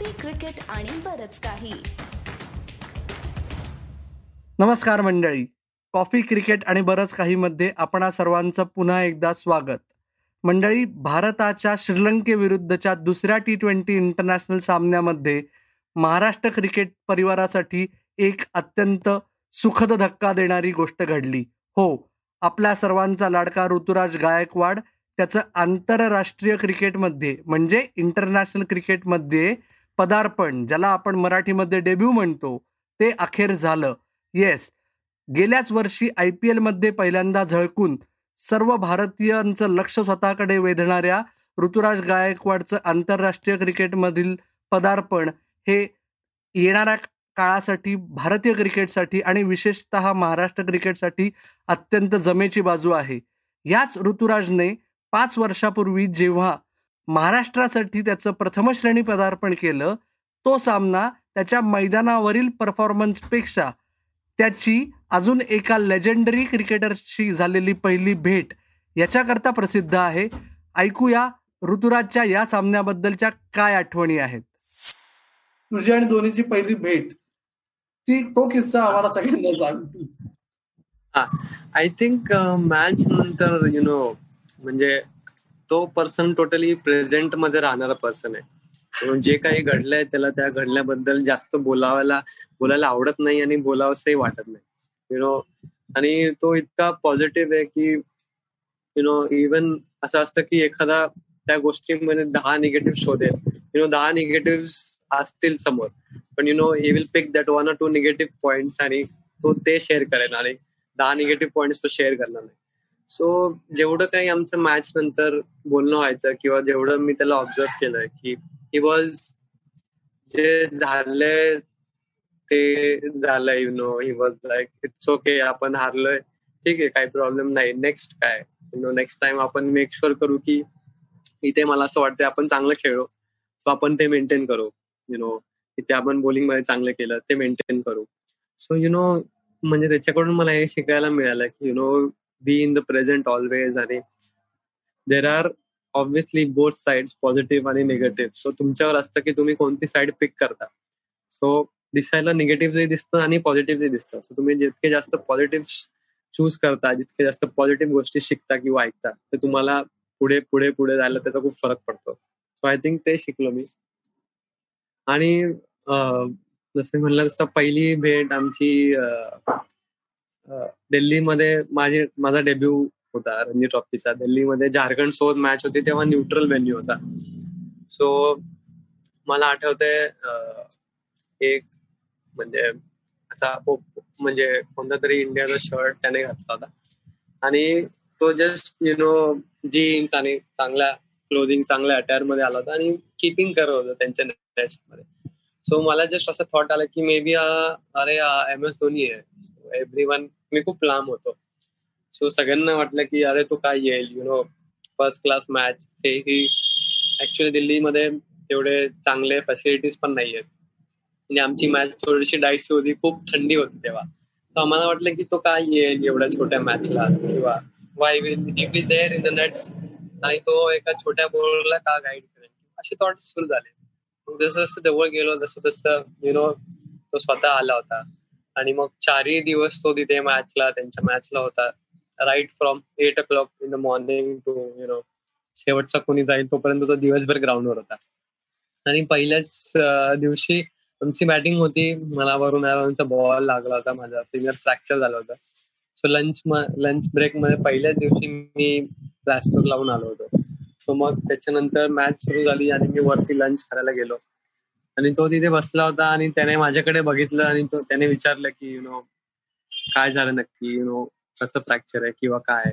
Coffee cricket आणि बरच काही. नमस्कार मंडळी. कॉफी क्रिकेट आणि बरंच काही मध्ये आपणा सर्वांचं पुन्हा एकदा स्वागत. मंडळी भारताच्या श्रीलंकेविरुद्धच्या दुसऱ्या टी ट्वेंटी इंटरनॅशनल सामन्यामध्ये महाराष्ट्र क्रिकेट परिवारासाठी एक अत्यंत सुखद धक्का देणारी गोष्ट घडली. हो आपल्या सर्वांचा लाडका ऋतुराज गायकवाड त्याचं आंतरराष्ट्रीय क्रिकेटमध्ये म्हणजे इंटरनॅशनल क्रिकेटमध्ये पदार्पण ज्याला आपण मराठीमध्ये डेब्यू म्हणतो ते अखेर झालं. येस गेल्याच वर्षी आय पी एलमध्ये पहिल्यांदा झळकून सर्व भारतीयांचं लक्ष स्वतःकडे वेधणाऱ्या ऋतुराज गायकवाडचं आंतरराष्ट्रीय क्रिकेटमधील पदार्पण हे येणाऱ्या काळासाठी भारतीय क्रिकेटसाठी आणि विशेषतः महाराष्ट्र क्रिकेटसाठी अत्यंत जमेची बाजू आहे. याच ऋतुराजने पाच वर्षापूर्वी जेव्हा महाराष्ट्रासाठी त्याचं प्रथमश्रेणी पदार्पण केलं तो सामना त्याच्या मैदानावरील परफॉर्मन्सपेक्षा त्याची अजून एका लेजेंडरी क्रिकेटरशी झालेली पहिली भेट याच्याकरता प्रसिद्ध आहे. ऐकूया ऋतुराजच्या या सामन्याबद्दलच्या काय आठवणी आहेत. तुझी आणि धोनीची पहिली भेट ती तो किस्सा आम्हाला सगळ्यांना सांग आय थिंक मॅच नंतर यु नो म्हणजे तो पर्सन टोटली प्रेझेंटमध्ये राहणारा पर्सन आहे. म्हणून जे काही घडलंय त्याला त्या घडल्याबद्दल जास्त बोलावायला बोलायला आवडत नाही आणि बोलावंसही वाटत नाही. यु नो आणि तो इतका पॉझिटिव्ह आहे की यु नो इवन असं असतं की एखादा त्या गोष्टीमध्ये दहा निगेटिव्ह शोधेल यु नो दहा निगेटिव्ह असतील समोर. पण you know he will pick that one or two negative point आणि तो ते शेअर करेल. आणि दहा निगेटिव्ह पॉइंट तो शेअर करणार नाही. सो जेवढं काही आमचं मॅच नंतर बोलणं व्हायचं किंवा जेवढं मी त्याला ऑब्झर्व केलंय की ही वॉज जे झालंय ते झालंय you know he was like it's okay आपण हारलोय. ठीक आहे काही प्रॉब्लेम नाही. नेक्स्ट काय? यु नो नेक्स्ट टाइम आपण मेक शुअर करू की इथे मला असं वाटतं आपण चांगलं खेळू. सो आपण ते मेंटेन करू. यु नो इथे आपण बोलिंगमध्ये चांगलं केलं ते मेंटेन करू. सो यु नो म्हणजे त्याच्याकडून मला हे शिकायला मिळालं की you know be in the present always आणि there are obviously both side positive आणि निगेटिव्ह सो तुमच्यावर असतं की तुम्ही कोणती साईड पिक करता. सो दिसायला निगेटिव्ह दिसतं आणि पॉझिटिव्ह दिसतं. सो तुम्ही जितके जास्त पॉझिटिव्ह चूज करता जितके जास्त पॉझिटिव्ह गोष्टी शिकता किंवा ऐकता ते तुम्हाला पुढे पुढे पुढे जायला त्याचा खूप फरक पडतो. सो आय थिंक ते शिकलो मी. आणि जसं म्हणलं तसं पहिली भेट आमची दिल्लीमध्ये माझी माझा डेब्यू होता रणजी ट्रॉफीचा दिल्लीमध्ये झारखंड सोबत मॅच होती तेव्हा न्यूट्रल व्हेन्यू होता. सो मला आठवतंय एक म्हणजे असा म्हणजे कोणता तरी इंडियाचा शर्ट त्याने घातला होता. आणि तो जस्ट यु नो जीन्स आणि चांगल्या क्लोदिंग चांगल्या अटायरमध्ये आला होता आणि किपिंग करत होतं त्यांच्या मध्ये. सो मला जस्ट असं थॉट आलं की मे बी अरे एम एस धोनी आहे. एव्हरी वन मी खूप लांब होतो. सो सगळ्यांना वाटलं की अरे तो काय येईल you know first class match ते ही ऍक्च्युली दिल्लीमध्ये तेवढे चांगले फॅसिलिटीज पण नाही आहेत आणि आमची मॅच थोडीशी डायसी होती खूप थंडी होती तेव्हा. तर आम्हाला वाटलं की तो काय येईल एवढ्या छोट्या मॅचला किंवा why will be there in the nets आणि तो एका छोट्या बॉलरला का गाईड करेल? असे थॉट सुरू झाले. जसं जसं जवळ गेलो तसं तसं यु नो तो स्वतः आला होता. आणि मग चारही दिवस तो तिथे मॅचला त्यांच्या मॅचला होता. Right from eight o'clock in the morning to you know शेवटचा कोणी जाईल तोपर्यंत तो दिवसभर ग्राउंडवर होता. आणि पहिल्याच दिवशी आमची बॅटिंग होती. मला वरून आरामचा बॉल लागला होता माझा. फिंगर फ्रॅक्चर झाला होता. सो लंच लंच ब्रेकमध्ये पहिल्याच दिवशी मी प्लास्टर लावून आलो होतो. सो मग त्याच्यानंतर मॅच सुरू झाली आणि मी वरती लंच करायला गेलो. आणि तो तिथे बसला होता आणि त्याने माझ्याकडे बघितलं आणि तो त्याने विचारलं की यु नो काय झालं नक्की? यु नो कसं फ्रॅक्चर आहे किंवा काय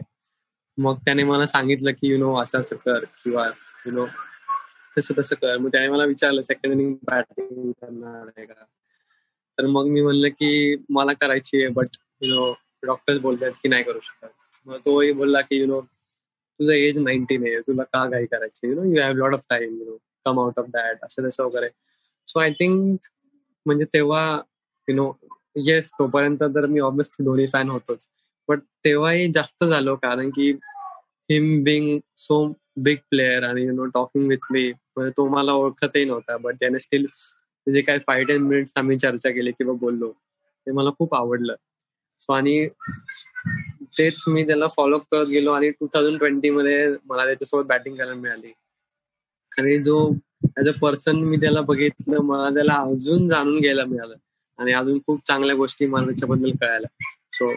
मग त्याने मला सांगितलं की यु नो असं असं कर किंवा यु नो तसं तसं कर. मग त्याने मला विचारलं सेकंड इनिंग बॅटिंग करणार आहे का? तर मग मी म्हणलं की मला करायची आहे बट यु नो डॉक्टर बोलतात की नाही करू शकत. मग तोही बोलला की यु नो तुझं एज नाईन्टीन आहे तुला का काही करायची you know you have lot of time you know come out of that असं तसं वगैरे. सो आय थिंक म्हणजे तेव्हा यु नो येस तोपर्यंत तर मी ऑब्विसली धोनी फॅन होतोच. बट तेव्हाही जास्त झालो कारण की him being so big player आणि you know talking with me म्हणजे तो मला ओळखतही नव्हता. बट त्याने स्टील जे काही फाय टेन मिनिट्स आम्ही चर्चा केली किंवा बोललो ते मला खूप आवडलं. सो आणि तेच मी त्याला फॉलो करत गेलो आणि टू थाउजंड ट्वेंटी मध्ये मला त्याच्यासोबत बॅटिंग करायला मिळाली. आणि जो ऍज अ पर्सन मी त्याला बघितलं मला त्याला अजून जाणून घ्यायला मिळालं. आणि अजून खूप चांगल्या गोष्टी मला त्याच्याबद्दल कळायला सो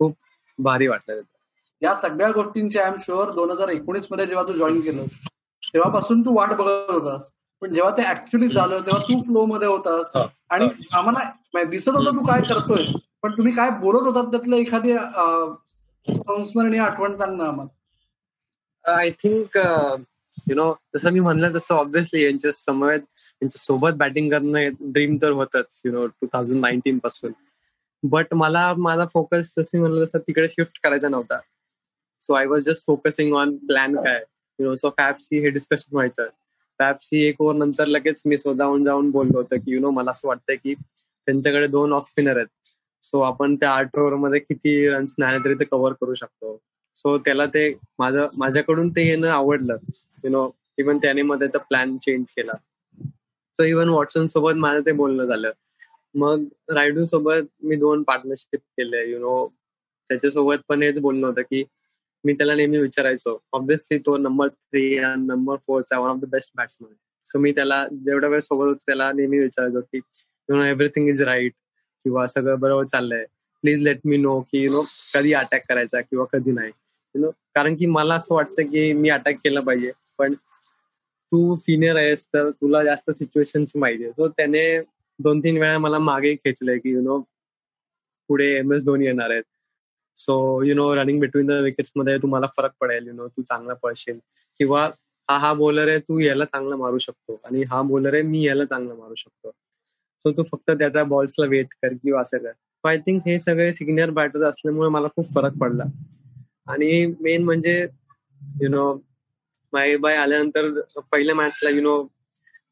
खूप भारी वाटलं या सगळ्या गोष्टींची आय एम शुअर दोन हजार एकोणीसमध्ये जेव्हा तू जॉईन केलंस तेव्हापासून तू वाट बघत होतास. पण जेव्हा ते ऍक्च्युली झालं तेव्हा तू फ्लो मध्ये होतास. आणि आम्हाला दिसत होतं तू काय करतोय पण तुम्ही काय बोलत होतात त्यातलं एखादी संस्मरणीय आठवण सांग ना आम्हाला. आय थिंक यु नो जसं मी म्हणलं तसं ऑब्व्हियसली यांच्या समवेत यांच्या सोबत बॅटिंग करणं ड्रीम तर होतच you know two thousand nineteen पासून. बट मला माझा फोकस जसं म्हणलं तसं तिकडे शिफ्ट करायचा नव्हता. So I was just focusing on plan काय यु नो सो फॅपशी हे डिस्कशन व्हायचं. फॅपशी एक ओव्हर नंतर लगेच मी स्वतःहून जाऊन बोललो होतं की यु नो मला असं वाटतंय की त्यांच्याकडे दोन ऑफ स्पिनर आहेत. सो आपण त्या आठ ओव्हरमध्ये किती रन्स नाही तरी ते कव्हर करू शकतो. सो त्याला ते माझं माझ्याकडून ते येणं आवडलं. यु नो इव्हन त्याने मग त्याचा प्लॅन चेंज केला. सो इव्हन वॉटसन सोबत माझं ते बोलणं झालं. मग रायडू सोबत मी दोन पार्टनरशिप केले. यु नो त्याच्यासोबत पण हेच बोलणं होतं की मी त्याला नेहमी विचारायचो. ऑब्विसली तो नंबर थ्री अँड नंबर फोरचा one of the best batsman so मी त्याला जेवढ्या वेळ सोबत त्याला नेहमी विचारायचो की you know everything is right किंवा सगळं बरोबर चाललंय. प्लीज लेट मी नो की यु नो कधी अटॅक करायचा किंवा कधी नाही. नो कारण की मला असं वाटतं की मी अटॅक केलं पाहिजे. पण तू सिनियर आहेस तर तुला जास्त सिच्युएशन माहिती आहे. तो त्याने दोन तीन वेळा मला मागे खेचलंय की यु नो पुढे एम एस धोनी येणार आहेत. So you know running between the विकेट्समध्ये तुम्हाला फरक पडेल यु नो तू चांगला पळशील. किंवा हा हा बॉलर आहे तू याला चांगला मारू शकतो. आणि हा बॉलर आहे मी याला चांगला मारू शकतो. सो तू फक्त त्याच्या बॉल्सला वेट कर किंवा असं कर. आय थिंक हे सगळे सिनियर बॅटर असल्यामुळे मला खूप फरक पडला. आणि मेन म्हणजे यु नो माई बाय आल्यानंतर पहिल्या मॅचला यु नो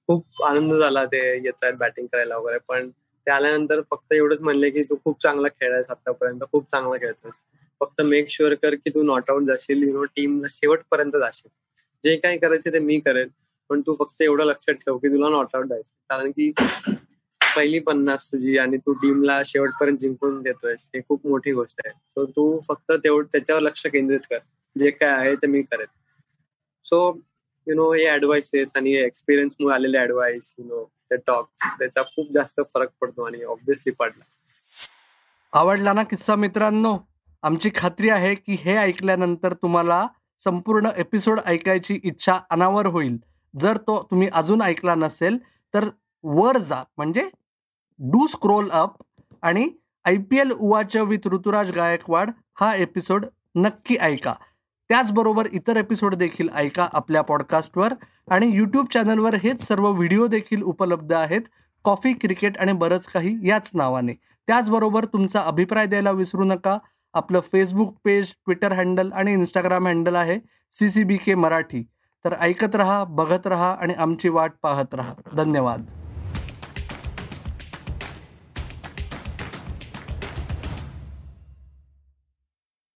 खूप आनंद झाला ते येत आहेत बॅटिंग करायला वगैरे. पण ते आल्यानंतर फक्त एवढंच म्हणले की तू खूप चांगला खेळायस आतापर्यंत खूप चांगला खेळतोस फक्त मेक शुअर कर की तू नॉट आउट जाशील यु नो टीम शेवटपर्यंत जाशील. जे काही करायचे ते मी करेल पण तू फक्त एवढं लक्षात ठेव की तुला नॉट आउट जायचं कारण की पहिली पन्नास तुझी आणि तू टीमला शेवटपर्यंत जिंकून देतोयस. हे खूप मोठी गोष्ट आहे. सो तू फक्त तेवढं त्याच्यावर लक्ष केंद्रित कर. जे काय आहे ते मी करेन. सो यु नो हे ऍडवाइसेस आणि एक्सपिरियन्स मुळे आलेले ऍडवाइस यु नो ते टॉक्स त्याचा खूप जास्त फरक पडतो आणि ऑब्व्हियसली पडला. आवडला ना किस्सा मित्रांनो? आमची खात्री आहे की हे ऐकल्यानंतर तुम्हाला संपूर्ण एपिसोड ऐकायची इच्छा अनावर होईल. जर तो तुम्ही अजून ऐकला नसेल तर वर जा. म्हणजे डू स्क्रोल अप आणि आय पी एल उवाच विथ ऋतुराज गायकवाड हा एपिसोड नक्की ऐका. त्याचबरोबर इतर एपिसोड देखील ऐका आपल्या पॉडकास्टवर आणि यूट्यूब चॅनलवर हेच सर्व व्हिडिओ देखील उपलब्ध आहेत. कॉफी क्रिकेट आणि बरंच काही याच नावाने. त्याचबरोबर तुमचा अभिप्राय द्यायला विसरू नका. आपलं फेसबुक पेज ट्विटर हँडल आणि इंस्टाग्राम हँडल आहे C C B K Marathi. तर ऐकत रहा बघत रहा आणि आमची वाट पाहत रहा. धन्यवाद.